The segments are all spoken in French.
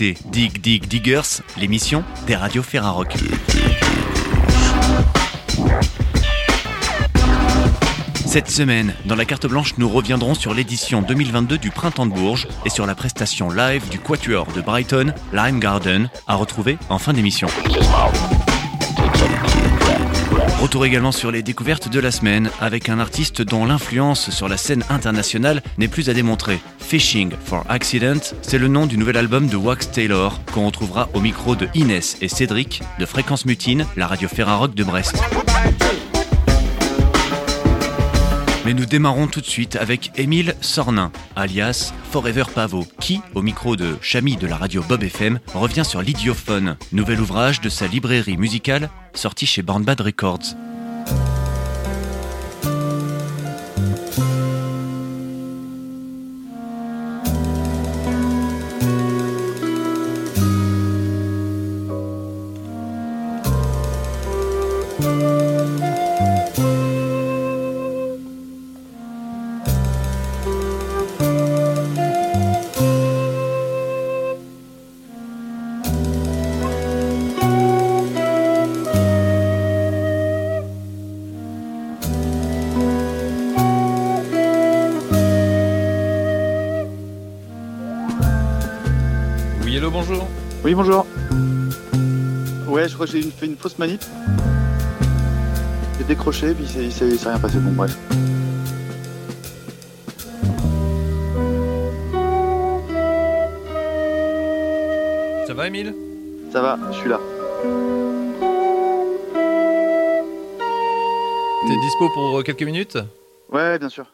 Dig Dig Diggers, l'émission des radios Ferrarock. Cette semaine, dans la carte blanche, nous reviendrons sur l'édition 2022 du Printemps de Bourges et sur la prestation live du Quatuor de Brighton, Lime Garden, à retrouver en fin d'émission. Retour également sur les découvertes de la semaine avec un artiste dont l'influence sur la scène internationale n'est plus à démontrer. Fishing for Accident, c'est le nom du nouvel album de Wax Taylor qu'on retrouvera au micro de Inès et Cédric de Fréquence Mutine, la radio Ferrarock de Brest. Mais nous démarrons tout de suite avec Émile Sornin, alias Forever Pavo, qui, au micro de Chami de la radio Bob FM, revient sur l'idiophone, nouvel ouvrage de sa librairie musicale sorti chez Bornbad Records. Bonjour. Ouais, je crois que j'ai fait une fausse manip. J'ai décroché, puis ça s'est rien passé. Bon, bref. Ça va, Emile Ça va, je suis là. T'es dispo pour quelques minutes? Ouais, bien sûr.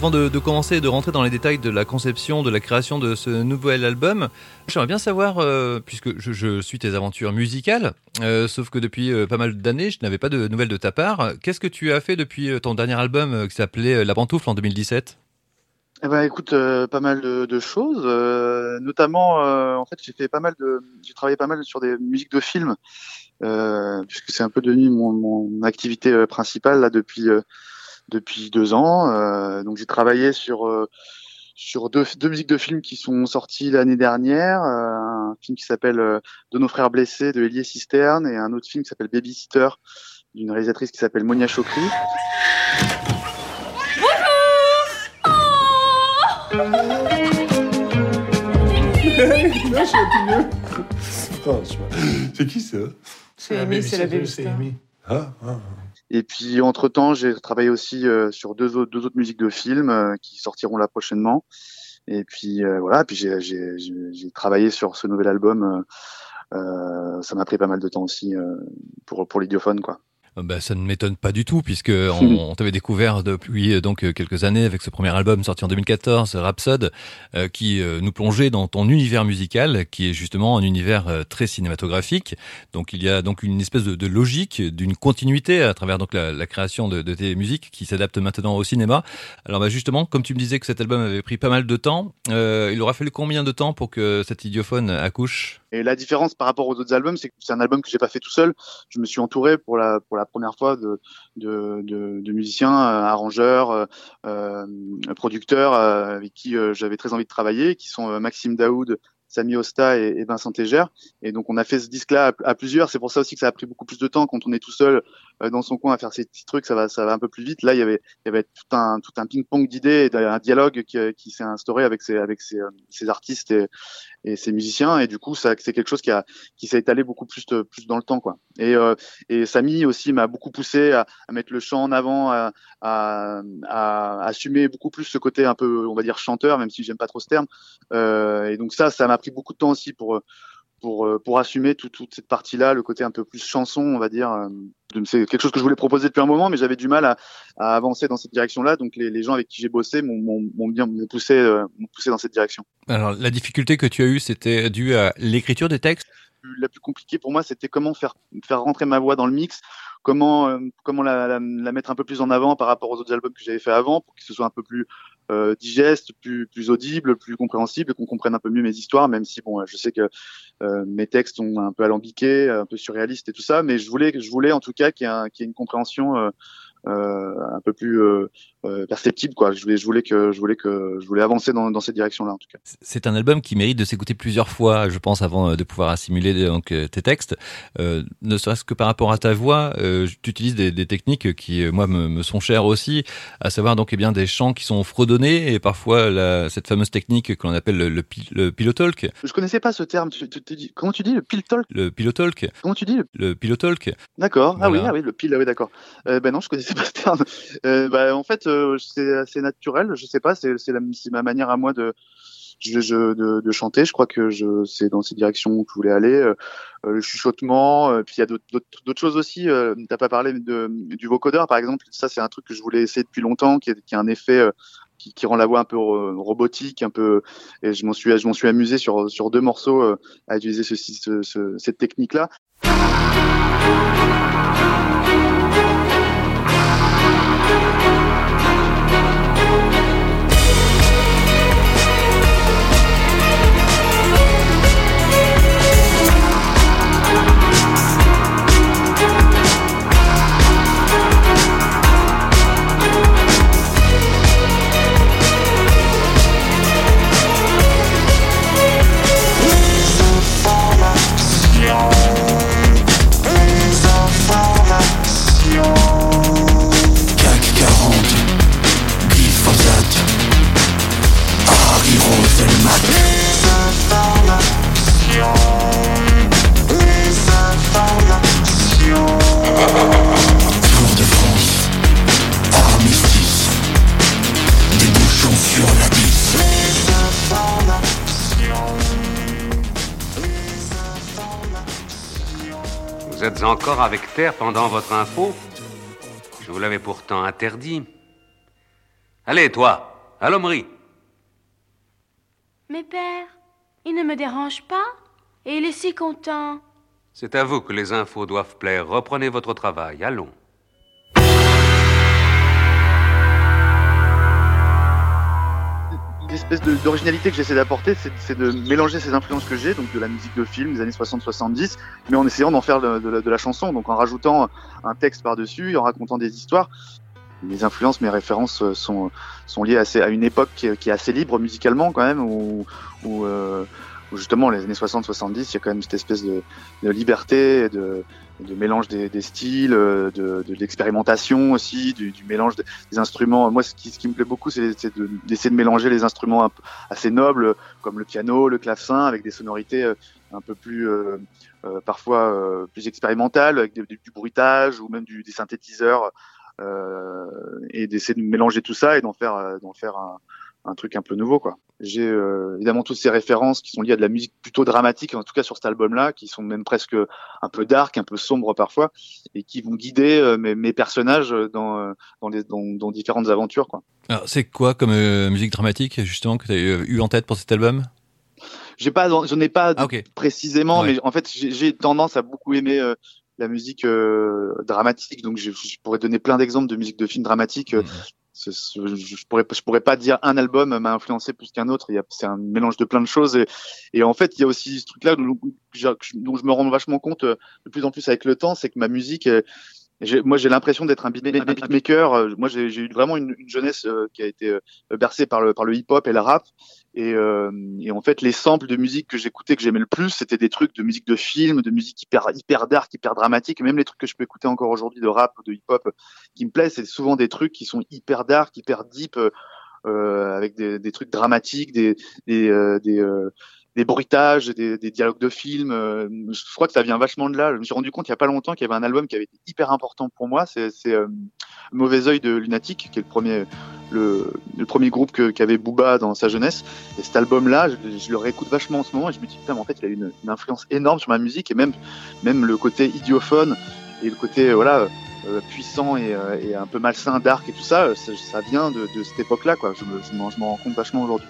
Avant de, commencer et de rentrer dans les détails de la conception, de la création de ce nouvel album, j'aimerais bien savoir, euh, puisque je, suis tes aventures musicales, euh, sauf que depuis euh, pas mal d'années, je n'avais pas de nouvelles de ta part. Qu'est-ce que tu as fait depuis ton dernier album qui s'appelait La Pantoufle en 2017 eh ben, écoute, pas mal de, choses, notamment, en fait, j'ai fait pas mal j'ai travaillé pas mal sur des musiques de films, puisque c'est un peu devenu mon, mon activité principale là depuis depuis deux ans. Euh, donc j'ai travaillé sur euh, sur deux, deux, musiques de films qui sont sorties l'année dernière. Euh, un film qui s'appelle De nos frères blessés de Elie Cisterne et un autre film qui s'appelle Babysitter d'une réalisatrice qui s'appelle Monia Chokri. C'est qui ça? C'est Amy, c'est la Babysitter. Ah, ah, ah. Et puis entre temps, j'ai travaillé aussi euh, sur deux autres, deux autres musiques de films euh, qui sortiront là prochainement. Et puis euh, voilà, puis j'ai travaillé sur ce nouvel album. ça m'a pris pas mal de temps aussi pour pour l'idiophone quoi. Bah, ça ne m'étonne pas du tout puisque on, t'avait découvert depuis euh, donc euh, quelques années avec ce premier album sorti en 2014, Rhapsode, euh, qui nous plongeait dans ton univers musical, qui est justement un univers très cinématographique. Donc il y a donc une espèce de, logique, d'une continuité à travers donc la, création de, de, tes musiques qui s'adaptent maintenant au cinéma. Alors bah, justement, comme tu me disais que cet album avait pris pas mal de temps, il aura fallu combien de temps pour que cet idiophone accouche? Et la différence par rapport aux autres albums, c'est que c'est un album que j'ai pas fait tout seul. Je me suis entouré pour la pour la première fois de, de, de, de musiciens, euh, arrangeurs, euh, euh producteurs euh, avec qui j'avais très envie de travailler, qui sont Maxime Daoud, Samy Osta et, Vincent Tégère. Et donc on a fait ce disque-là à, plusieurs. C'est pour ça aussi que ça a pris beaucoup plus de temps quand on est tout seul dans son coin à faire ces petits trucs. Ça va, ça va un peu plus vite. Là, il y avait, il y avait tout un, tout un ping-pong d'idées, un dialogue qui, qui s'est instauré avec ces, avec ces, ces artistes et, et ses musiciens et du coup ça c'est quelque chose qui a qui s'est étalé beaucoup plus plus dans le temps quoi. Et euh, et Samy aussi m'a beaucoup poussé à, à, mettre le chant en avant à, à, à, assumer beaucoup plus ce côté un peu on va dire chanteur même si j'aime pas trop ce terme. Euh, et donc ça ça m'a pris beaucoup de temps aussi pour pour, euh, pour assumer toute cette partie-là, le côté un peu plus chanson, on va dire. Euh, c'est quelque chose que je voulais proposer depuis un moment, mais j'avais du mal à, à, avancer dans cette direction-là. Donc les, les gens avec qui j'ai bossé m'ont bien m'ont poussé, euh, m'ont poussé dans cette direction. Alors la difficulté que tu as eue, c'était dû à l'écriture des textes? La plus compliquée pour moi, c'était comment faire faire rentrer ma voix dans le mix, comment comment la, la, la, mettre un peu plus en avant par rapport aux autres albums que j'avais fait avant, pour que ce soit un peu plus euh, digeste, plus, plus audible, plus compréhensible, qu'on comprenne un peu mieux mes histoires, même si bon, je sais que euh, mes textes sont un peu alambiqués, un peu surréalistes et tout ça, mais je voulais, je voulais en tout cas qu'il y ait, qu ait une compréhension euh, euh, un peu plus euh, euh, perceptible quoi. Je voulais, je voulais que, je voulais que, je voulais avancer dans, dans cette direction-là en tout cas. C'est un album qui mérite de s'écouter plusieurs fois, je pense, avant de pouvoir assimiler donc tes textes. Euh, ne serait-ce que par rapport à ta voix, euh, tu utilises des, des, techniques qui moi me, me, sont chères aussi, à savoir donc eh bien des chants qui sont fredonnés et parfois la, cette fameuse technique que l'on appelle le, le, le pilotalk. Je connaissais pas ce terme. Tu, tu, tu, comment tu dis le pilotalk Le pilotalk. Comment tu dis le, le pilotalk D'accord. Ah oui, ah oui, le pile. Ah oui, d'accord. Euh, ben non, je connaissais Euh, bah, en fait, euh, c'est assez naturel. Je sais pas, c'est ma manière à moi de, de, chanter. Je crois que c'est dans cette direction où je voulais aller. Euh, le chuchotement, puis il y a d'autres choses aussi. Euh, T'as pas parlé du vocodeur, par exemple. Ça, c'est un truc que je voulais essayer depuis longtemps, qui, qui a un effet qui, rend la voix un peu robotique, un peu. Et je m'en suis, je m'en suis amusé sur sur deux morceaux à utiliser ce, cette technique pendant votre info Je vous l'avais pourtant interdit. Allez, toi, à l'hommerie. Mais père, il ne me dérange pas et il est si content. C'est à vous que les infos doivent plaire. Reprenez votre travail. Allons. L'espèce d'originalité que j'essaie d'apporter, c'est de mélanger ces influences que j'ai, donc de la musique de film des années 60-70, mais en essayant d'en faire de, la chanson, donc en rajoutant un texte par-dessus, en racontant des histoires. Mes influences, mes références sont, sont liées à, une époque qui est, assez libre musicalement quand même, où, où, euh, justement les années 60-70, il y a quand même cette espèce de, de liberté, de, de mélange des, des styles, de, de l'expérimentation aussi, du, du mélange des instruments. Moi, ce qui, ce qui me plaît beaucoup, c'est d'essayer de, mélanger les instruments un, assez nobles, comme le piano, le clavecin, avec des sonorités euh, un peu plus, euh, euh, parfois euh, plus expérimentales, avec du, bruitage ou même du, des synthétiseurs, et d'essayer de mélanger tout ça et d'en faire, d'en faire un, un truc un peu nouveau quoi. J'ai euh, évidemment toutes ces références qui sont liées à de la musique plutôt dramatique en tout cas sur cet album là qui sont même presque un peu dark, un peu sombre parfois et qui vont guider euh, mes, mes, personnages dans euh, dans, les, dans, dans, différentes aventures quoi. Alors c'est quoi comme musique dramatique justement que tu as eu en tête pour cet album? J'ai pas j'en ai pas ah, précisément mais en fait j'ai tendance à beaucoup aimer la musique dramatique. Donc je, je, pourrais donner plein d'exemples de musique de films dramatiques. Mmh je pourrais je pourrais pas dire un album m'a influencé plus qu'un autre. C'est un mélange de plein de choses et, et en fait il y a aussi ce truc-là dont, dont, je me rends vachement compte euh, de plus en plus avec le temps, c'est que ma musique euh, moi, j'ai l'impression d'être un beatmaker. Euh, moi, j'ai eu vraiment une, une, jeunesse qui a été bercée par le, par le hip-hop et le rap. Et, euh, et, en fait, les samples de musique que j'écoutais, que j'aimais le plus, c'était des trucs de musique de film, de musique hyper hyper dark, hyper dramatique. Même les trucs que je peux écouter encore aujourd'hui de rap ou de hip-hop qui me plaisent, c'est souvent des trucs qui sont hyper dark, hyper deep, euh, avec des, des, trucs dramatiques, des des, euh, des, euh, des bruitages, des, des, dialogues de films. Euh, je crois que ça vient vachement de là. Je me suis rendu compte il y a pas longtemps qu'il y avait un album qui avait été hyper important pour moi. C'est Mauvais Oeil de Lunatic, qui est le premier le, le premier groupe qu'avait Booba dans sa jeunesse. Et cet album-là, je, le réécoute vachement en ce moment et je me dis putain, mais en fait, il a une, une influence énorme sur ma musique et même même le côté idiophone et le côté voilà euh, puissant et, euh, et, un peu malsain, dark et tout ça, ça, ça vient de, de cette époque-là. Quoi. Je, me, je m'en rends compte vachement aujourd'hui.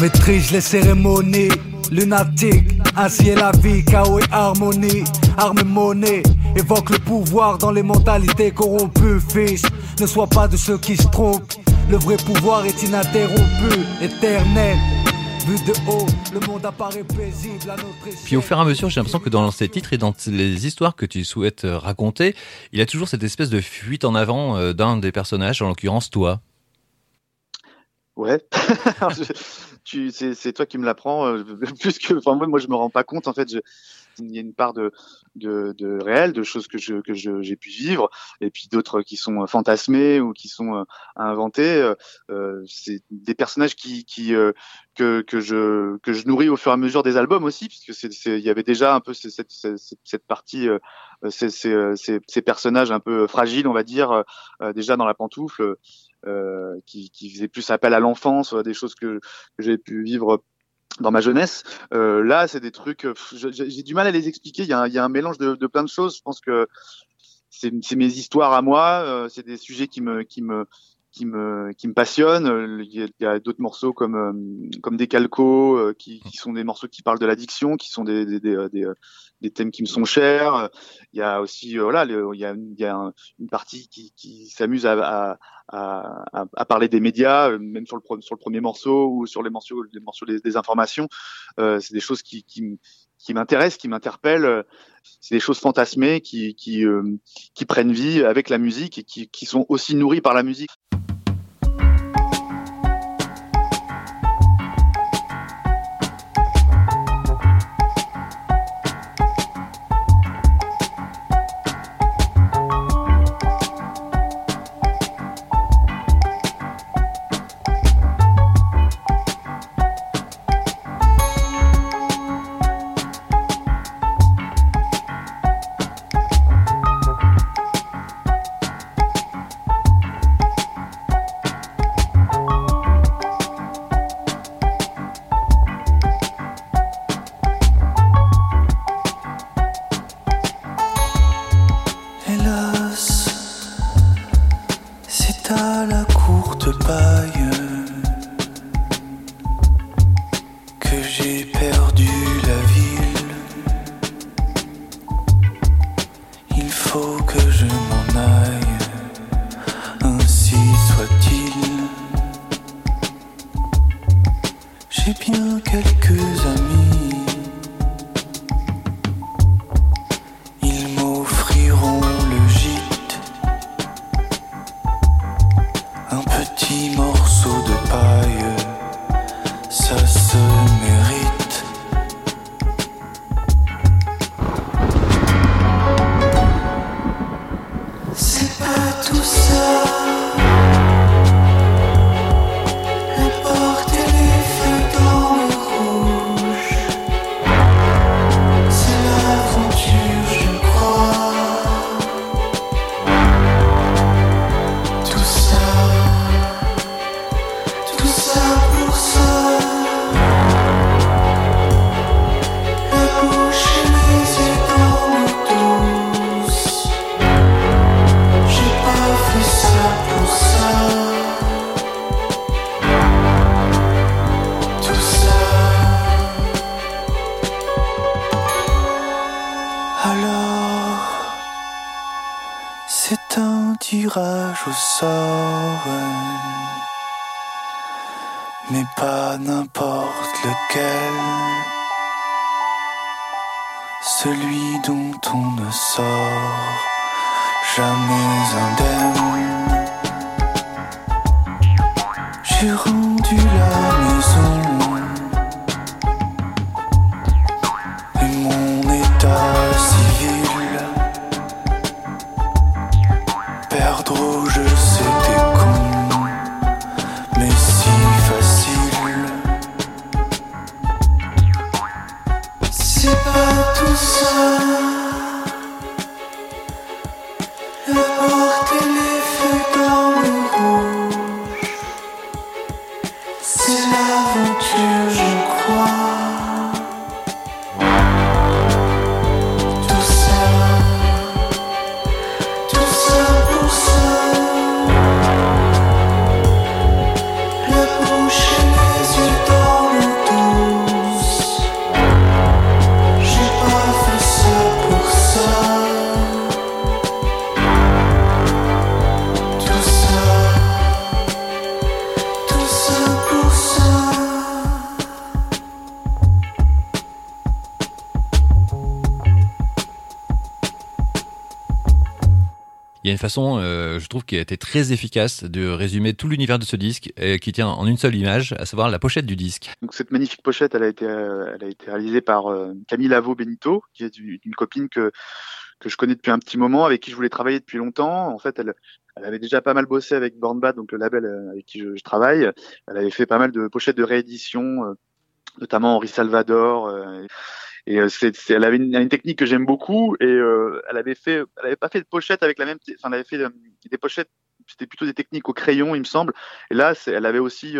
Maîtrise les cérémonies, lunatique, ainsi est la vie, chaos et harmonie, arme monnaie, évoque le pouvoir dans les mentalités corrompues, fils, ne sois pas de ceux qui se trompent, le vrai pouvoir est ininterrompu, éternel. Vu de haut, le monde apparaît paisible à notre Puis au fur et à mesure, j'ai l'impression que dans ces titres et dans les histoires que tu souhaites euh, raconter, il y a toujours cette espèce de fuite en avant euh, d'un des personnages, en l'occurrence toi. Ouais. c'est toi qui me l'apprends euh, plus que enfin moi, moi je me rends pas compte en fait il y a une part de, de, de réel, de choses que je que j'ai pu vivre, et puis d'autres qui sont fantasmés ou qui sont euh, inventés. Euh, euh, c'est des personnages qui, qui que que je que je nourris au fur et à mesure des albums aussi, puisque il y avait déjà un peu cette cette, cette partie ces, ces, ces, personnages un peu fragiles, on va dire, déjà dans la pantoufle. Euh, qui, qui faisait plus appel à l'enfance, des choses que, que j'ai pu vivre dans ma jeunesse. Euh, là, c'est des trucs, j'ai du mal à les expliquer. Il y a un, y a un mélange de, de, plein de choses. Je pense que c'est mes histoires à moi. Euh, c'est des sujets qui me, qui me, qui me qui me passionne. Euh, il y a, d'autres morceaux comme euh, comme des calcos euh, qui, qui, sont des morceaux qui parlent de l'addiction, qui sont des des, des, des, des thèmes qui me sont chers. Il y a aussi voilà, il y a, il y a une partie qui, qui s'amuse à, à, à, à, parler des médias, même sur le sur le premier morceau ou sur les morceaux les morceaux des, des informations. Euh, c'est des choses qui qui, qui m'intéressent, qui m'interpellent. C'est des choses fantasmées qui qui, qui prennent vie avec la musique et qui, qui sont aussi nourries par la musique. Celui dont on ne sort jamais indemne. J'ai rendu la maison. Façon, euh, je trouve, qui a été très efficace de résumer tout l'univers de ce disque et qui tient en une seule image, à savoir la pochette du disque. Donc cette magnifique pochette, elle a été, euh, elle a été réalisée par euh, Camille Lavo Benito, qui est une copine que que je connais depuis un petit moment, avec qui je voulais travailler depuis longtemps. En fait, elle, avait déjà pas mal bossé avec Born Bad, donc le label avec qui je, travaille. Elle avait fait pas mal de pochettes de réédition, notamment Henri Salvador. Euh, c'est, elle avait une, technique que j'aime beaucoup et euh, elle avait fait, elle avait pas fait de pochette avec la même, enfin elle avait fait euh, des pochettes, c'était plutôt des techniques au crayon il me semble. Et là, elle avait aussi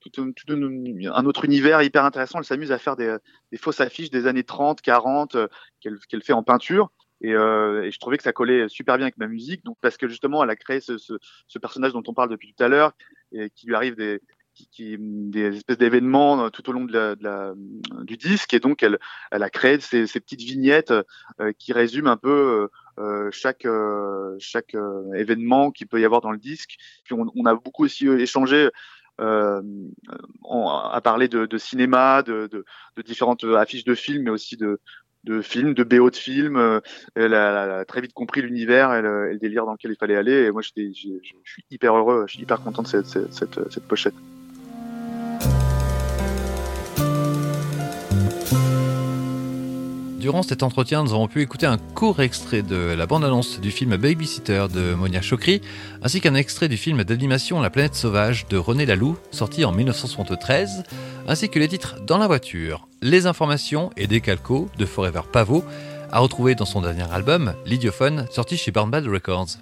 tout, tout un autre univers hyper intéressant. Elle s'amuse à faire des, des, fausses affiches des années 30, 40 qu'elle, qu'elle fait en peinture. Et, euh, et, je trouvais que ça collait super bien avec ma musique, donc parce que justement, elle a créé ce, ce, ce personnage dont on parle depuis tout à l'heure, et qui lui arrive des, qui, des espèces d'événements euh, tout au long de la, de la, du disque et donc elle, elle a créé ces, ces petites vignettes euh, qui résument un peu euh, chaque chaque événement qu'il peut y avoir dans le disque. Puis on, on a beaucoup aussi échangé euh, à parler de, de cinéma, de, de, de, différentes affiches de films, mais aussi de, de films, de BO de films. Elle a, très vite compris l'univers et, le, délire dans lequel il fallait aller. Et moi, je suis hyper heureux, je suis hyper content de cette, cette, cette pochette. Durant cet entretien, nous avons pu écouter un court extrait de la bande-annonce du film Babysitter de Monia Chokri, ainsi qu'un extrait du film d'animation La planète sauvage de René Laloux, sorti en 1973, ainsi que les titres Dans la voiture, Les informations et des calcos de Forever Pavot, à retrouver dans son dernier album, L'Idiophone, sorti chez Barn Bad Records.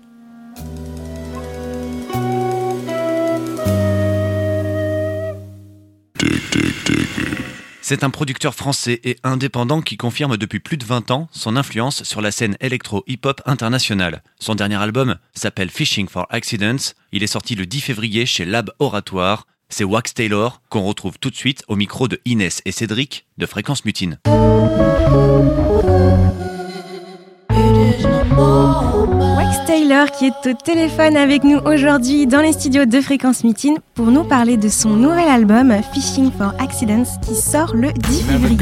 C'est un producteur français et indépendant qui confirme depuis plus de 20 ans son influence sur la scène électro-hip-hop internationale. Son dernier album s'appelle Fishing for Accidents. Il est sorti le 10 février chez Lab Oratoire. C'est Wax Taylor qu'on retrouve tout de suite au micro de Inès et Cédric de Fréquence Mutine. Taylor qui est au téléphone avec nous aujourd'hui dans les studios de Fréquence Mutine pour nous parler de son nouvel album Fishing for Accidents qui sort le 10 février.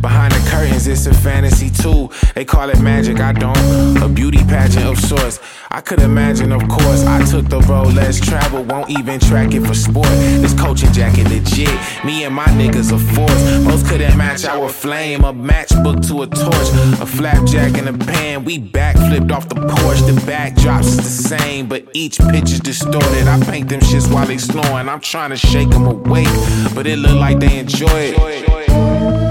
Behind the curtains, it's a fantasy too. They call it magic, I don't. A beauty pageant of sorts. I could imagine, of course, I took the road less travel, won't even track it for sport. This coaching jacket legit. Me and my niggas a force. Most couldn't match our flame. A matchbook to a torch. A flapjack in a pan. We backflipped off the porch. The backdrops the same, but each picture's distorted. I paint them shits while they snoring. I'm trying to shake them awake, but it look like they enjoy it.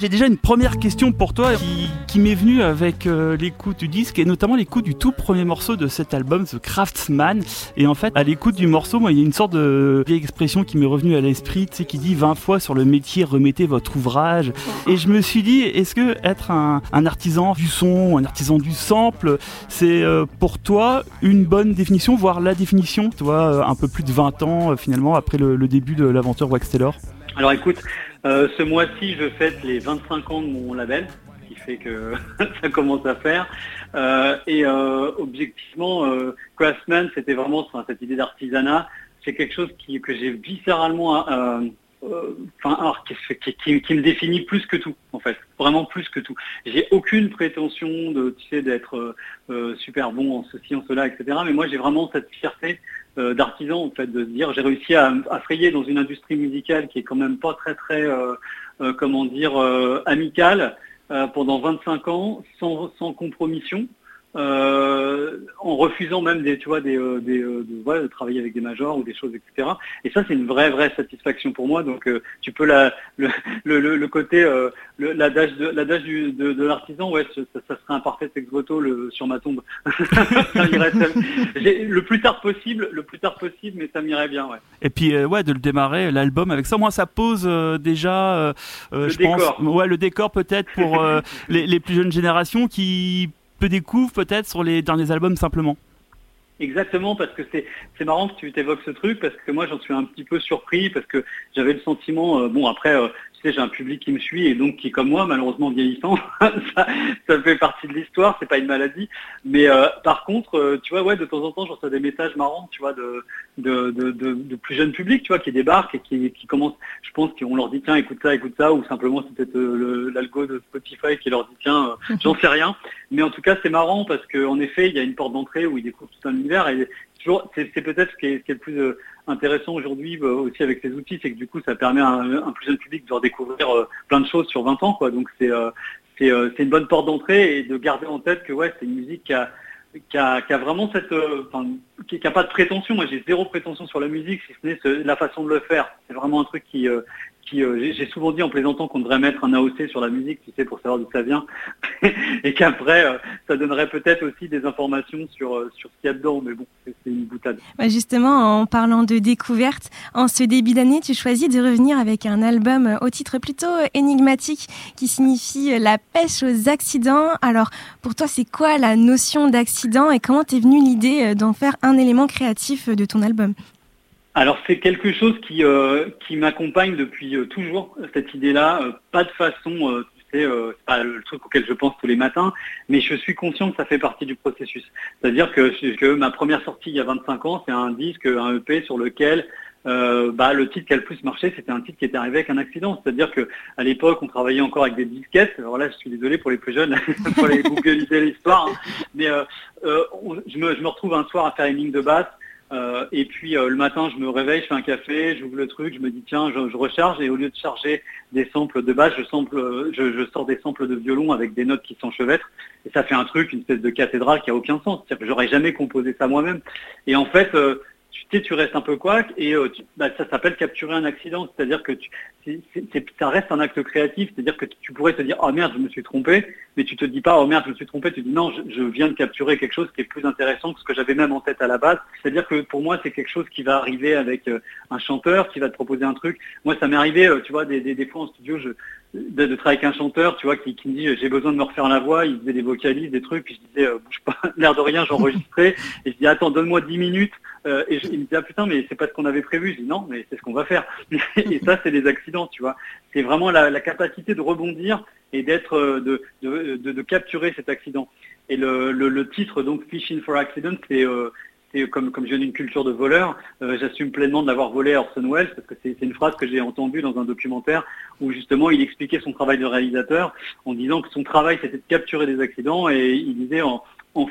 J'ai déjà une première question pour toi qui, qui m'est venue avec euh, l'écoute du disque et notamment l'écoute du tout premier morceau de cet album, The Craftsman. Et en fait, à l'écoute du morceau, moi, il y a une sorte de vieille expression qui m'est revenue à l'esprit, tu qui dit 20 fois sur le métier, remettez votre ouvrage. Et je me suis dit, est-ce que être un, un, artisan du son, un artisan du sample, c'est euh, pour toi une bonne définition, voire la définition, tu vois, euh, un peu plus de 20 ans euh, finalement après le, le début de l'aventure Wax Taylor? Alors écoute, euh, ce mois-ci, je fête les 25 ans de mon label, ce qui fait que ça commence à faire. Euh, et euh, objectivement, Craftsman, c'était vraiment cette idée d'artisanat. C'est quelque chose que j'ai viscéralement enfin, qui, me définit plus que tout, en fait, vraiment plus que tout. J'ai aucune prétention de, d'être super bon en ceci, en cela, etc. Mais moi, j'ai vraiment cette fierté euh, d'artisans en fait, de se dire j'ai réussi à, frayer dans une industrie musicale qui est quand même pas très très euh, euh, comment dire amicale pendant 25 ans sans, sans compromission. Euh, en refusant même des, tu vois, des, euh, des euh, de, de, travailler avec des majors ou des choses, etc. Et ça, c'est une vraie, vraie satisfaction pour moi. Donc, tu peux la, le, le, le côté, l'adage de, l'adage de, de l'artisan, ouais, ça, ça, serait un parfait ex voto le, sur ma tombe. le plus tard possible, le plus tard possible, mais ça m'irait bien, ouais. Et puis, ouais, de le démarrer l'album avec ça, moi, ça pose déjà, je pense, ouais, le décor peut-être pour les, les plus jeunes générations qui peu découvre peut-être sur les derniers albums simplement. Exactement, parce que c'est marrant que tu t'évoques ce truc, parce que moi j'en suis un petit peu surpris, parce que j'avais le sentiment, euh, bon après, euh, j'ai un public qui me suit et donc qui comme moi, malheureusement vieillissant. ça, fait partie de l'histoire, c'est pas une maladie. Mais euh, par contre, euh, tu vois, ouais, de temps en temps, je reçois des messages marrants, tu vois, de, de, de, plus jeunes publics, tu vois, qui débarquent et qui, qui commencent, je pense qu'on leur dit tiens, écoute ça, écoute ça, ou simplement c'est peut-être euh, l'algo de Spotify qui leur dit tiens, j'en sais rien. Mais en tout cas, c'est marrant parce qu'en effet, il y a une porte d'entrée où ils découvrent tout un univers et c'est peut-être ce, qui est le plus intéressant aujourd'hui euh, aussi avec ces outils, c'est que du coup ça permet à un, plus jeune public de redécouvrir euh, plein de choses sur 20 ans. Donc c'est euh, une bonne porte d'entrée et de garder en tête que ouais, c'est une musique qui a vraiment cette, qui n'a pas de prétention. Moi, j'ai zéro prétention sur la musique, si ce n'est la façon de le faire. C'est vraiment un truc qui, euh, j'ai souvent dit en plaisantant qu'on devrait mettre un AOC sur la musique, tu sais, pour savoir d'où ça vient, et qu'après, euh, ça donnerait peut-être aussi des informations sur, euh, sur ce qu'il y a dedans, mais bon, c'est une boutade. justement, en parlant de découverte, en ce début d'année, tu choisis de revenir avec un album au titre plutôt énigmatique qui signifie la pêche aux accidents. Alors, pour toi, c'est quoi la notion d'accident et comment t'es venue l'idée d'en faire un élément créatif de ton album alors c'est quelque chose qui, euh, qui m'accompagne depuis euh, toujours, cette idée-là, euh, pas de façon, tu sais, c'est pas le truc auquel je pense tous les matins, mais je suis conscient que ça fait partie du processus. C'est-à-dire que, que, ma première sortie il y a 25 ans, c'est un disque, un EP sur lequel bah, le titre qui a le plus marché, c'était un titre qui était arrivé avec un accident. C'est-à-dire que à l'époque, on travaillait encore avec des disquettes. Alors là, je suis désolé pour les plus jeunes, pour les googliser l'histoire, hein. mais je, me, je me retrouve un soir à faire une ligne de basse euh, et puis euh, le matin, je me réveille, je fais un café, j'ouvre le truc, je me dis tiens, je, recharge et au lieu de charger des samples de base, je, sample, je, sors des samples de violon avec des notes qui s'enchevêtrent et ça fait un truc, une espèce de cathédrale qui a aucun sens. J'aurais jamais composé ça moi-même. Et en fait, euh, tu tu restes un peu quoi et bah, ça s'appelle capturer un accident. C'est-à-dire que tu, ça reste un acte créatif, c'est-à-dire que tu pourrais te dire oh merde je me suis trompé, mais tu te dis pas oh merde je me suis trompé, tu dis non je, viens de capturer quelque chose qui est plus intéressant que ce que j'avais même en tête à la base. C'est-à-dire que pour moi c'est quelque chose qui va arriver avec euh, un chanteur qui va te proposer un truc. Moi ça m'est arrivé, euh, tu vois, des, des, fois en studio je, de, travailler avec un chanteur, tu vois, qui, me dit j'ai besoin de me refaire la voix, il faisait des vocalises, des trucs, puis je disais euh, bouge pas, l'air de rien, j'enregistrais, et je dis attends donne-moi 10 minutes, et il me dit ah putain mais c'est pas ce qu'on avait prévu, je dis non mais c'est ce qu'on va faire. et ça c'est des accidents, tu vois c'est vraiment la, capacité de rebondir et d'être euh, de, de, capturer cet accident. Et le, titre donc Fishing for Accident, c'est euh, comme, comme je viens d'une culture de voleur, euh, j'assume pleinement de l'avoir volé à Orson Welles parce que c'est une phrase que j'ai entendue dans un documentaire où justement il expliquait son travail de réalisateur en disant que son travail c'était de capturer des accidents et il disait en,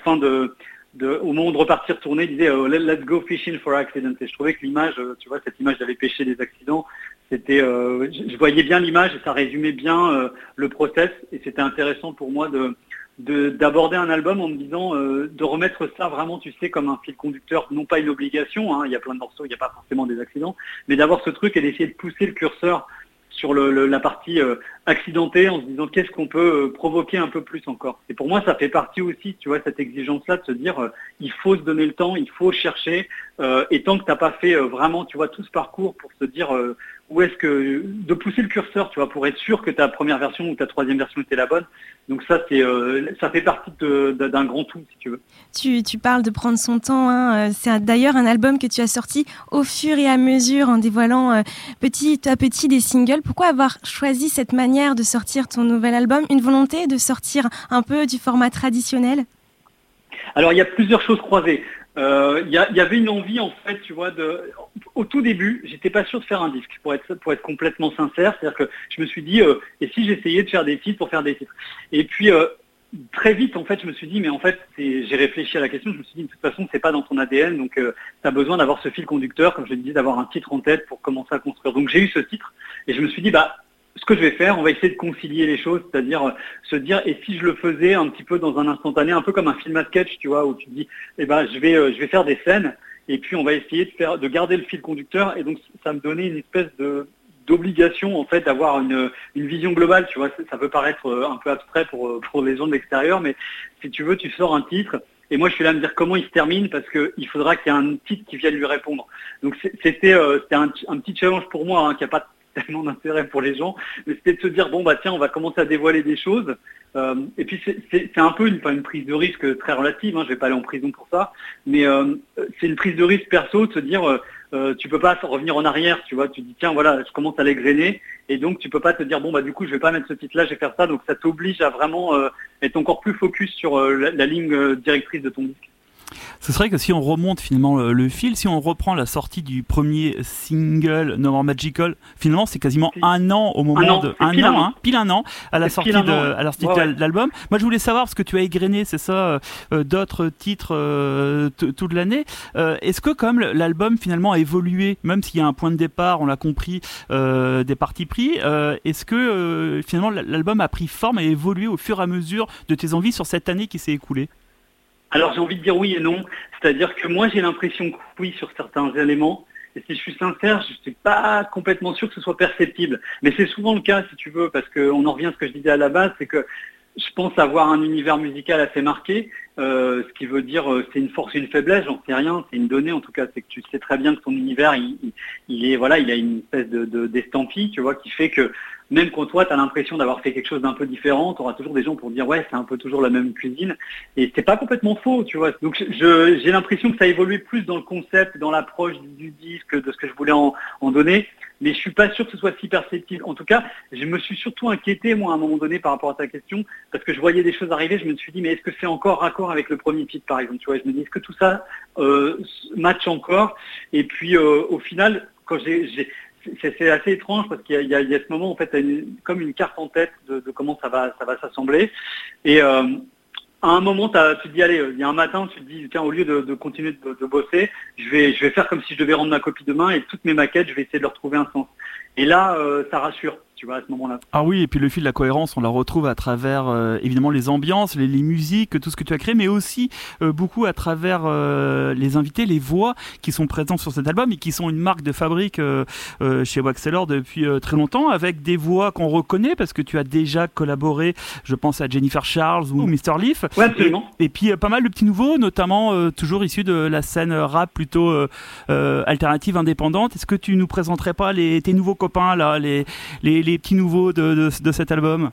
fin de, au moment de repartir tourner, il disait let's go fishing for accidents. Et je trouvais que l'image, tu vois, cette image d'aller pêcher des accidents, c'était, euh, je voyais bien l'image et ça résumait bien euh, le process et c'était intéressant pour moi de d'aborder un album en me disant euh, de remettre ça vraiment, tu sais, comme un fil conducteur, non pas une obligation, hein, il y a plein de morceaux, il n'y a pas forcément des accidents, mais d'avoir ce truc et d'essayer de pousser le curseur sur le, la partie euh, accidentée en se disant qu'est-ce qu'on peut euh, provoquer un peu plus encore. Et pour moi, ça fait partie aussi, tu vois, cette exigence-là de se dire euh, il faut se donner le temps, il faut chercher. et tant que tu n'as pas fait vraiment, tu vois, tout ce parcours pour se dire où est-ce que de pousser le curseur, tu vois, pour être sûr que ta première version ou ta troisième version était la bonne. Donc ça, c'est euh, ça fait partie d'un grand tout, si tu veux. Tu, tu, parles de prendre son temps. Hein. C'est d'ailleurs un album que tu as sorti au fur et à mesure en dévoilant euh, petit à petit des singles. Pourquoi avoir choisi cette manière de sortir ton nouvel album? Une volonté de sortir un peu du format traditionnel? Alors il y a plusieurs choses croisées. Euh, il y, avait une envie en fait, tu vois, de, au tout début, j'étais pas sûr de faire un disque, pour être pour être complètement sincère. C'est-à-dire que je me suis dit, euh, et si j'essayais de faire des titres pour faire des titres? Et puis euh, très vite, en fait, je me suis dit, mais en fait, j'ai réfléchi à la question. Je me suis dit, de toute façon, c'est pas dans ton ADN, donc tu as besoin d'avoir ce fil conducteur, comme je le disais, d'avoir un titre en tête pour commencer à construire. Donc j'ai eu ce titre, et je me suis dit, bah ce que je vais faire, on va essayer de concilier les choses, c'est-à-dire euh, se dire et si je le faisais un petit peu dans un instantané, un peu comme un film à sketch, tu vois, où tu dis, eh ben je vais euh, je vais faire des scènes et puis on va essayer de faire de garder le fil conducteur et donc ça me donnait une espèce de d'obligation en fait d'avoir une, une vision globale, tu vois, ça peut paraître euh, un peu abstrait pour pour les gens de l'extérieur, mais si tu veux, tu sors un titre et moi je suis là à me dire comment il se termine parce qu'il faudra qu'il y ait un titre qui vienne lui répondre. Donc c'était un, petit challenge pour moi hein, qui a pas tellement d'intérêt pour les gens, mais c'était de se dire bon bah tiens on va commencer à dévoiler des choses. Euh, et puis c'est un peu une, prise de risque très relative, hein, je vais pas aller en prison pour ça, mais euh, c'est une prise de risque perso de se dire euh, euh, tu peux pas revenir en arrière, tu vois, tu dis tiens voilà je commence à l'égrener et donc tu peux pas te dire bon bah du coup je vais pas mettre ce titre là, je vais faire ça, donc ça t'oblige à vraiment être encore plus focus sur la, ligne directrice de ton disque. Ce serait que si on remonte finalement le, fil, si on reprend la sortie du premier single No More Magical, finalement c'est quasiment un an au moment de un an, hein, pile un an à la sortie de à la sortie de l'album. Moi je voulais savoir parce que tu as égrené, c'est ça, euh, euh, d'autres titres euh, toute l'année. Est-ce que comme l'album finalement a évolué, même s'il y a un point de départ, on l'a compris, des parties pris, est-ce que finalement l'album a pris forme et évolué au fur et à mesure de tes envies sur cette année qui s'est écoulée? Alors j'ai envie de dire oui et non. C'est-à-dire que moi j'ai l'impression que oui sur certains éléments. Et si je suis sincère, je ne suis pas complètement sûr que ce soit perceptible. Mais c'est souvent le cas, si tu veux, parce qu'on en revient à ce que je disais à la base, c'est que je pense avoir un univers musical assez marqué, euh, ce qui veut dire euh, c'est une force une faiblesse, j'en sais rien, c'est une donnée en tout cas, c'est que tu sais très bien que ton univers, il, est voilà, il a une espèce de d'estampille, tu vois, qui fait que même quand toi, tu as l'impression d'avoir fait quelque chose d'un peu différent, tu auras toujours des gens pour dire ouais, c'est un peu toujours la même cuisine. Et c'est pas complètement faux, tu vois. Donc j'ai l'impression que ça a évolué plus dans le concept, dans l'approche du disque, de ce que je voulais en, donner. Mais je suis pas sûr que ce soit si perceptible. En tout cas, je me suis surtout inquiété, moi, à un moment donné, par rapport à ta question, parce que je voyais des choses arriver. Je me suis dit, mais est-ce que c'est encore raccord avec le premier titre, par exemple Tu vois, je me dis, est-ce que tout ça euh, match encore? Et puis, euh, au final, quand j'ai c'est assez étrange parce qu'il y, a ce moment en fait comme une carte en tête de, comment ça va ça va s'assembler. Et euh, à un moment tu te dis allez il y a un matin tu te dis tiens au lieu de, continuer de, bosser je vais je vais faire comme si je devais rendre ma copie demain et toutes mes maquettes je vais essayer de leur trouver un sens. Et là euh, ça rassure tu vois, à ce moment-là. Ah oui, et puis le fil de la cohérence, on la retrouve à travers euh, évidemment les ambiances, les, musiques, tout ce que tu as créé, mais aussi euh, beaucoup à travers euh, les invités, les voix qui sont présentes sur cet album et qui sont une marque de fabrique chez Waxeller depuis très longtemps, avec des voix qu'on reconnaît parce que tu as déjà collaboré, je pense à Jennifer Charles ou Mr. Leaf. Ouais, absolument. Et, puis pas mal de petits nouveaux, notamment toujours issus de la scène rap plutôt alternative, indépendante. Est-ce que tu nous présenterais pas les, tes nouveaux copains là, les, les les petits nouveaux de, cet album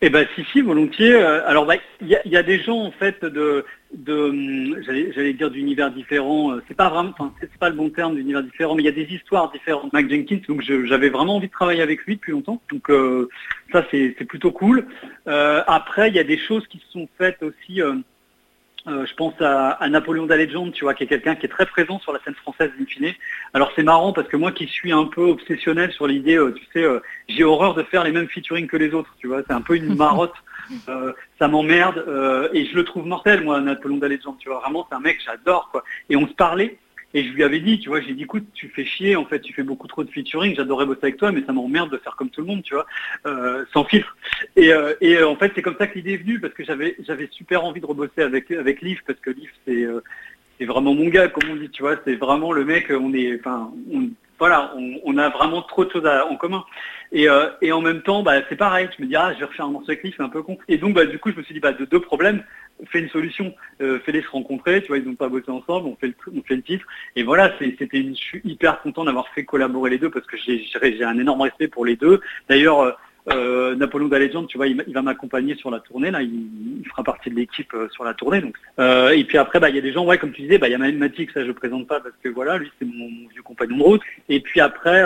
eh ben si si volontiers. Euh, alors bah, il y, a, des gens en fait de, de j'allais dire d'univers différents. Euh, c'est pas vraiment, c'est pas le bon terme d'univers différent, mais il y a des histoires différentes. Mac Jenkins, donc j'avais vraiment envie de travailler avec lui depuis longtemps. Donc euh, ça c'est plutôt cool. après il y a des choses qui se sont faites aussi. Je pense à, Napoléon Dallegend, tu vois, qui est quelqu'un qui est très présent sur la scène française in fine. Alors c'est marrant parce que moi qui suis un peu obsessionnel sur l'idée, euh, tu sais, euh, j'ai horreur de faire les mêmes featuring que les autres, tu vois, c'est un peu une marotte, ça m'emmerde et je le trouve mortel, moi, Napoléon Dallegend, tu vois, vraiment c'est un mec que j'adore, quoi. Et on se parlait et je lui avais dit, tu vois, j'ai dit, écoute, tu fais chier, en fait, tu fais beaucoup trop de featuring, j'adorais bosser avec toi, mais ça m'emmerde de faire comme tout le monde, tu vois, euh, sans filtre. Et, euh, euh, en fait, c'est comme ça que l'idée est venue, parce que j'avais super envie de rebosser avec avec Liv, parce que Liv, c'est c'est vraiment mon gars, comme on dit, tu vois, c'est vraiment le mec, on est, enfin, voilà, on, a vraiment trop de choses en commun. Et, euh, et, en même temps, bah, c'est pareil, je me dis, ah, je vais refaire un morceau avec lui, c'est un peu con. Et donc, bah, du coup, je me suis dit, bah, de deux problèmes, fais une solution, euh, fais-les se rencontrer, tu vois, ils n'ont pas bossé ensemble, on fait le, on fait le titre. Et voilà, c'était, je suis hyper content d'avoir fait collaborer les deux parce que j'ai, j'ai un énorme respect pour les deux. D'ailleurs, euh, euh, Napoléon Legend, tu vois, il, va m'accompagner sur la tournée. Là, il, fera partie de l'équipe euh, sur la tournée. Donc, euh, et puis après, bah, il y a des gens, ouais, comme tu disais, bah, il y a Matic, ça je présente pas parce que voilà, lui c'est mon, vieux compagnon de route. Et puis après,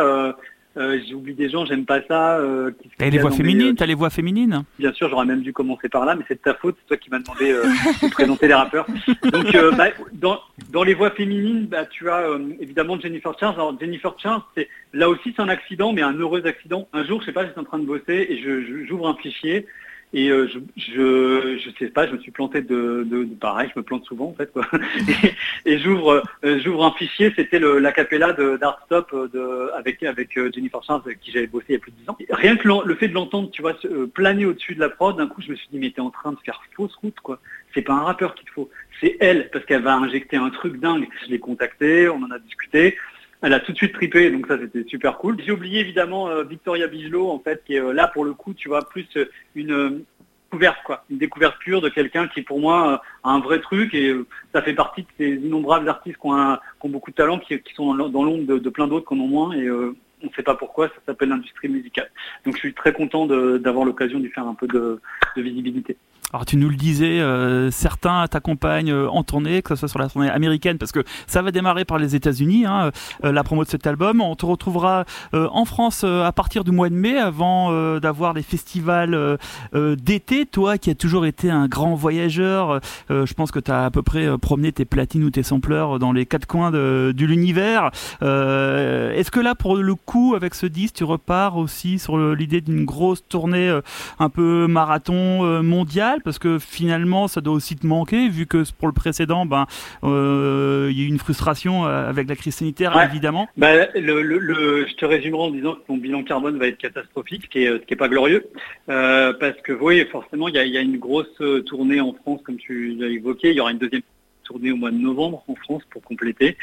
euh, euh, J'oublie des gens, j'aime pas ça. Euh, T'as les voix féminines, t'as les voix féminines Bien sûr, j'aurais même dû commencer par là, mais c'est de ta faute, c'est toi qui m'as demandé euh, de présenter les rappeurs. Donc, euh, bah, dans, dans, les voix féminines, bah, tu as euh, évidemment Jennifer Charles. Alors Jennifer Charles, c'est là aussi c'est un accident, mais un heureux accident. Un jour, je sais pas, j'étais en train de bosser et j'ouvre un fichier et euh, je, je, je sais pas, je me suis planté de, de, pareil, je me plante souvent en fait quoi. et, j'ouvre euh, j'ouvre un fichier, c'était l'acapella d'Artstop euh, avec avec Jennifer Charles avec qui j'avais bossé il y a plus de 10 ans. rien que le, fait de l'entendre, tu vois, planer au-dessus de la prod, d'un coup je me suis dit mais t'es en train de faire fausse route quoi. C'est pas un rappeur qu'il te faut, c'est elle parce qu'elle va injecter un truc dingue. Je l'ai contacté, on en a discuté elle a tout de suite tripé, donc ça c'était super cool. J'ai oublié évidemment euh, Victoria Bigelow en fait, qui est euh, là pour le coup, tu vois, plus euh, une découverte une découverte pure de quelqu'un qui pour moi a un vrai truc et ça fait partie de ces innombrables artistes qui ont, beaucoup de talent, qui, sont dans l'ombre de, plein d'autres qui en ont moins et on ne sait pas pourquoi, ça s'appelle l'industrie musicale. Donc je suis très content d'avoir l'occasion d'y faire un peu de visibilité. Alors tu nous le disais, euh, certains t'accompagnent euh, en tournée, que ce soit sur la tournée américaine, parce que ça va démarrer par les États-Unis, hein, euh, la promo de cet album. On te retrouvera en France à partir du mois de mai, avant d'avoir les festivals d'été. Toi qui as toujours été un grand voyageur, je pense que tu as à peu près promené tes platines ou tes sampleurs dans les quatre coins de, de l'univers. Est-ce que là, pour le coup, avec ce disque, tu repars aussi sur l'idée d'une grosse tournée un peu marathon mondial parce que finalement ça doit aussi te manquer vu que pour le précédent ben euh, il y a eu une frustration euh, avec la crise sanitaire évidemment. Bah, le, je te résumerai en disant que ton bilan carbone va être catastrophique, ce qui est, qui est pas glorieux, euh, parce que oui forcément il y a, une grosse tournée en France comme tu l'as évoqué, il y aura une deuxième tournée au mois de novembre en France pour compléter.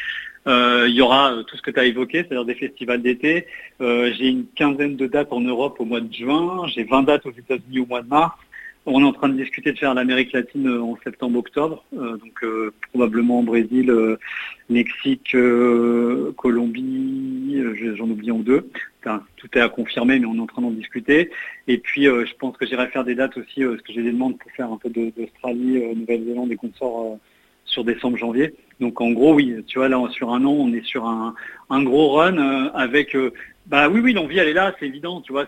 il y aura tout ce que tu as évoqué, c'est-à-dire des festivals d'été. j'ai une quinzaine de dates en Europe au mois de juin, j'ai 20 dates aux États-Unis au mois de mars, on est en train de discuter de faire l'Amérique latine euh, en septembre-octobre, euh, donc euh, probablement Brésil, Mexique, Colombie, j'en oublie en deux. tout est à confirmer, mais on est en train d'en discuter. Et puis, je pense que j'irai faire des dates aussi, parce que j'ai des demandes pour faire un peu d'Australie, Nouvelle-Zélande, des consorts sur décembre-janvier. Donc en gros, oui, tu vois, là, sur un an, on est sur un, gros run avec... bah oui, oui, l'envie, elle est là, c'est évident, tu vois,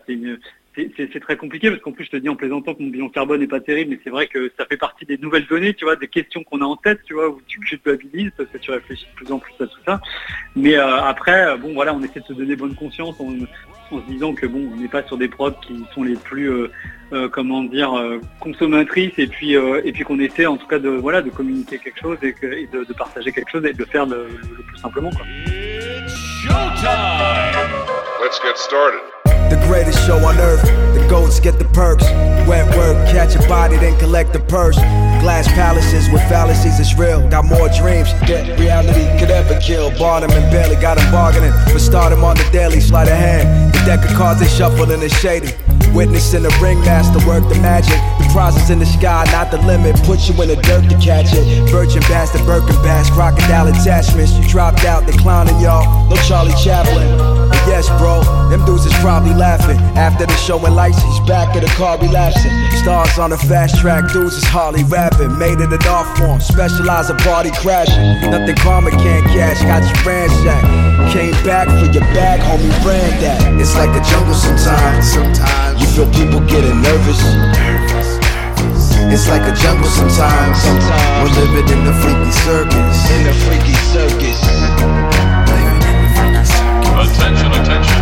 c'est très compliqué parce qu'en plus je te dis en plaisantant que mon bilan carbone n'est pas terrible, mais c'est vrai que ça fait partie des nouvelles données, tu vois, des questions qu'on a en tête, tu vois, où tu culpabilises parce que tu réfléchis de plus en plus à tout ça. Mais euh, après, euh, bon voilà, on essaie de se donner bonne conscience en, se disant que bon, on n'est pas sur des prods qui sont les plus euh, comment dire consommatrices et puis et puis qu'on essaie en tout cas de voilà de communiquer quelque chose et, de, partager quelque chose et de le faire le, plus simplement quoi. Let's get started. The greatest show on earth. The goats get the perks. Wet work, catch a body, then collect the purse. Glass palaces with fallacies, it's real. Got more dreams than reality could ever kill. Them and barely got them bargaining. But start them on the daily, sleight of hand. The deck of cards they shuffle and shady. Witnessing the ringmaster work the magic. The prizes in the sky, not the limit. Put you in the dirt to catch it. Virgin bass, the Birkin bass, crocodile attachments. You dropped out, they clowning y'all. No Charlie Chaplin. Yes, bro, them dudes is probably laughing. After the show and lights, he's back at the car relapsing. Stars on the fast track, dudes is Harley rapping. Made it an art form, specialize in party crashing. Nothing karma can't catch, got you ransacked. Came back for your bag, homie, ran that. It's like a jungle sometimes. Sometimes. You feel people getting nervous. It's like a jungle sometimes. sometimes. We're living in the freaky circus. In the freaky circus. Attention, attention.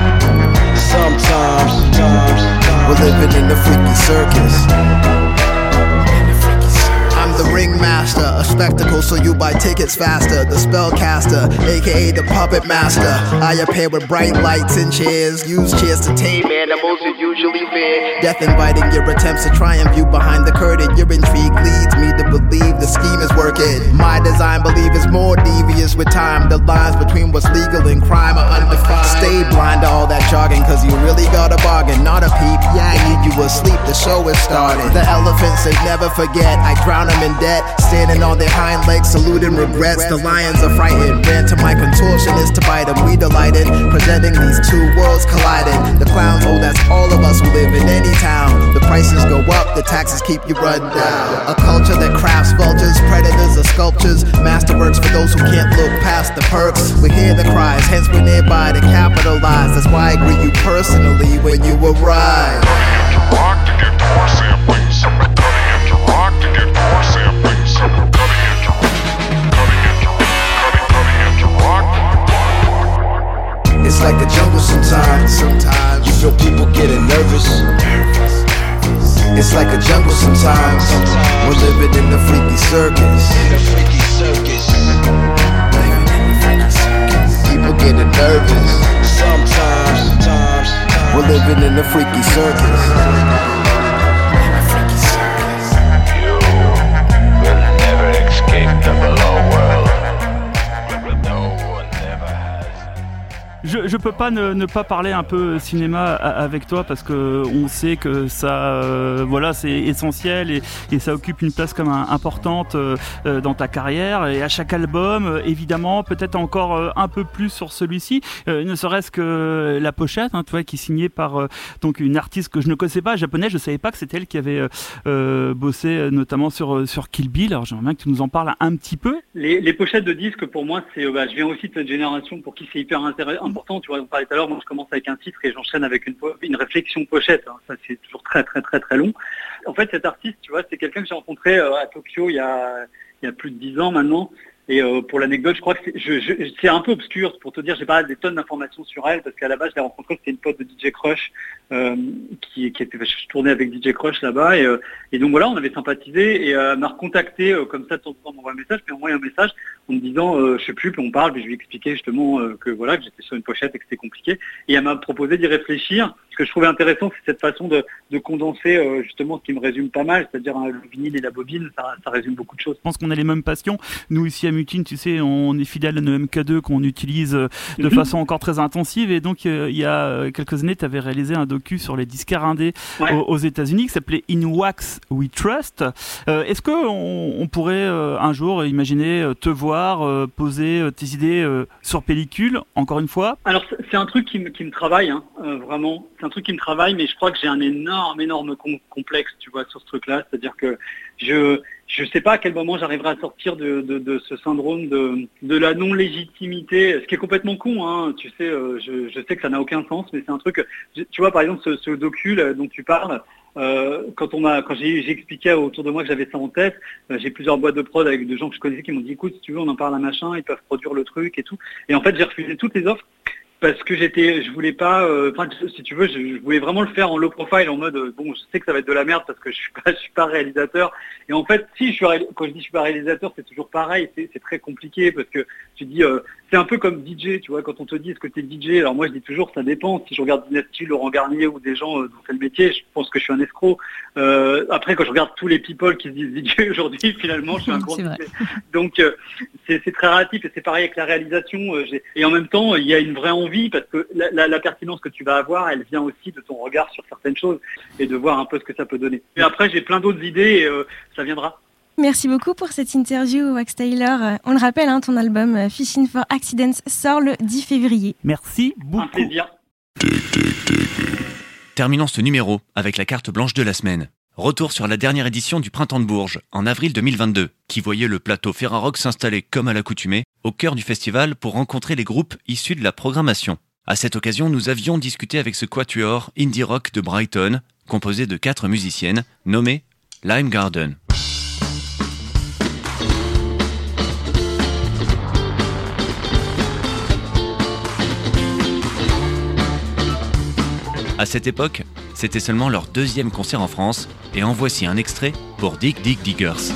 Sometimes, sometimes we're living in the freaky circus the ringmaster, a spectacle so you buy tickets faster. The spellcaster, aka the puppet master. I appear with bright lights and chairs. Use chairs to tame animals you usually fear. Death inviting your attempts to triumph you behind the curtain. Your intrigue leads me to believe the scheme is working. My design believe is more devious with time. The lines between what's legal and crime are undefined. Stay blind to all that jogging, cause you really got a bargain. Not a peep, yeah, you, you asleep, the show is started. The elephants, they never forget. I drown them in debt, standing on their hind legs, saluting regrets. The lions are frightened, ran to my contortionist to bite them. We delighted, presenting these two worlds colliding. The clowns, oh, that's all of us who live in any town. The prices go up, the taxes keep you run down. A culture that crafts vultures, predators, or sculptures. Masterworks for those who can't look past the perks. We hear the cries, hence we're nearby to capitalize. That's why I greet you personally when you arrive. It's like the jungle sometimes. Sometimes you feel people getting nervous. It's like a jungle sometimes. We're living in the freaky circus. People getting nervous. Sometimes. We're living in the freaky Super. Pas ne, ne, pas parler un peu cinéma avec toi parce que on sait que ça, euh, voilà, c'est essentiel et, et, ça occupe une place comme un, importante euh, dans ta carrière et à chaque album, euh, évidemment, peut-être encore euh, un peu plus sur celui-ci, euh, ne serait-ce que la pochette, hein, toi, qui est signée par donc une artiste que je ne connaissais pas, japonaise, je savais pas que c'était elle qui avait bossé notamment sur sur Kill Bill. Alors j'aimerais bien que tu nous en parles un petit peu. Les, les pochettes de disques, pour moi, c'est, bah, je viens aussi de cette génération pour qui c'est hyper intéressant tu vois, parlait tout à l'heure, moi je commence avec un titre et j'enchaîne avec une, une réflexion pochette. Hein. Ça c'est toujours très très très très long. En fait, cet artiste, tu vois, c'est quelqu'un que j'ai rencontré euh, à Tokyo il y a, il y a plus de dix ans maintenant. Et euh, pour l'anecdote, je crois que c'est un peu obscur pour te dire, j'ai pas des tonnes d'informations sur elle parce qu'à la base, je l'ai rencontrée, c'était une pote de DJ Crush euh, qui, qui était, je tournais avec DJ Crush là-bas et, euh, et, donc voilà, on avait sympathisé et euh, elle m'a recontacté euh, comme ça de temps en temps, m'envoie un message, puis envoie un message en me disant, je sais plus, puis on parle, puis je lui expliquais justement que voilà, que j'étais sur une pochette et que c'était compliqué. Et elle m'a proposé d'y réfléchir. Ce que je trouvais intéressant, c'est cette façon de, de condenser justement ce qui me résume pas mal, c'est-à-dire hein, le vinyle et la bobine, ça, ça résume beaucoup de choses. Je pense qu'on a les mêmes passions. Nous ici à Mutine, tu sais, on est fidèle à nos MK2 qu'on utilise de mm -hmm. façon encore très intensive. Et donc, il y a quelques années, tu avais réalisé un docu sur les disquaires indés ouais. aux, aux États-Unis qui s'appelait In Wax We Trust. Euh, Est-ce que on, on pourrait euh, un jour imaginer te voir euh, poser tes idées euh, sur pellicule, encore une fois? Alors, c'est un truc qui me, qui me travaille, hein, vraiment. C'est un truc qui me travaille, mais je crois que j'ai un énorme, énorme com complexe, tu vois, sur ce truc-là. C'est-à-dire que je je sais pas à quel moment j'arriverai à sortir de, ce syndrome de, la non-légitimité, ce qui est complètement con, hein. tu sais, euh, je, sais que ça n'a aucun sens, mais c'est un truc, tu vois, par exemple, ce, ce dont tu parles, euh, quand on quand j'ai expliqué autour de moi que j'avais ça en tête, euh, j'ai plusieurs boîtes de prod avec des gens que je connaissais qui m'ont dit, écoute, si tu veux, on en parle à machin, ils peuvent produire le truc et tout. Et en fait, j'ai refusé toutes les offres parce que j'étais, je voulais pas, enfin, euh, si tu veux, je, je, voulais vraiment le faire en low profile, en mode, euh, bon, je sais que ça va être de la merde parce que je suis pas, je suis pas réalisateur. Et en fait, si je suis, quand je dis je suis pas réalisateur, c'est toujours pareil, c'est très compliqué parce que tu dis, euh, c'est un peu comme DJ, tu vois, quand on te dit est-ce que tu es DJ, alors moi je dis toujours ça dépend. Si je regarde Dynasty, Laurent Garnier ou des gens euh, dont fait le métier, je pense que je suis un escroc. Euh, après, quand je regarde tous les people qui se disent DJ aujourd'hui, finalement, je suis un gros DJ. Donc euh, c'est très relatif et c'est pareil avec la réalisation. Euh, et en même temps, il y a une vraie envie parce que la, la, la, pertinence que tu vas avoir, elle vient aussi de ton regard sur certaines choses et de voir un peu ce que ça peut donner. Et après, j'ai plein d'autres idées et ça viendra. Merci beaucoup pour cette interview, Wax Taylor. On le rappelle, hein, ton album Fishing for Accidents sort le 10 février. Merci beaucoup. Un plaisir. Terminons ce numéro avec la carte blanche de la semaine. Retour sur la dernière édition du Printemps de Bourges, en avril 2022, qui voyait le plateau Ferrarock s'installer comme à l'accoutumée, au cœur du festival pour rencontrer les groupes issus de la programmation. À cette occasion, nous avions discuté avec ce quatuor indie rock de Brighton, composé de quatre musiciennes, nommées Lime Garden. À cette époque, c'était seulement leur deuxième concert en France, et en voici un extrait pour Dig Dig Diggers.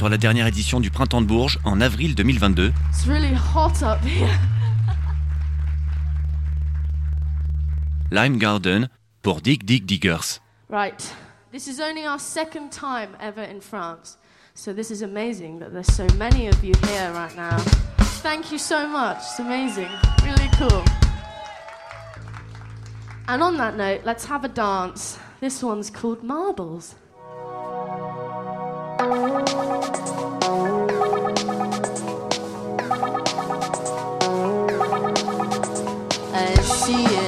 sur la dernière édition du Printemps de Bourges en avril 2022. It's really hot up here. Lime Garden pour Dig Dig Diggers. Right. This is only our second time ever in France. So this is amazing that there's so many of you here right now. Thank you so much. It's amazing. Really cool. And on that note, let's have a dance. This one's called Marbles. see it.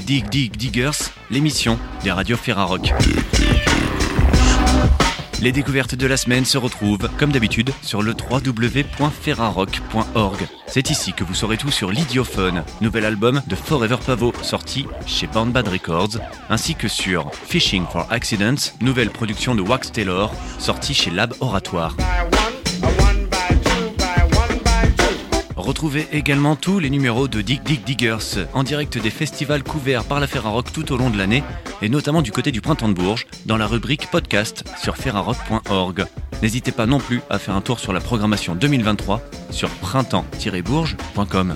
Dig Dig Diggers, l'émission des radios Ferrarock. Les découvertes de la semaine se retrouvent, comme d'habitude, sur le www.ferrarock.org. C'est ici que vous saurez tout sur l'Idiophone, nouvel album de Forever Pavo, sorti chez Band Bad Records, ainsi que sur Fishing for Accidents, nouvelle production de Wax Taylor, sortie chez Lab Oratoire. Retrouvez également tous les numéros de Dig Dig Diggers en direct des festivals couverts par la Ferrarock tout au long de l'année et notamment du côté du printemps de Bourges dans la rubrique podcast sur ferrarock.org. N'hésitez pas non plus à faire un tour sur la programmation 2023 sur printemps-bourges.com.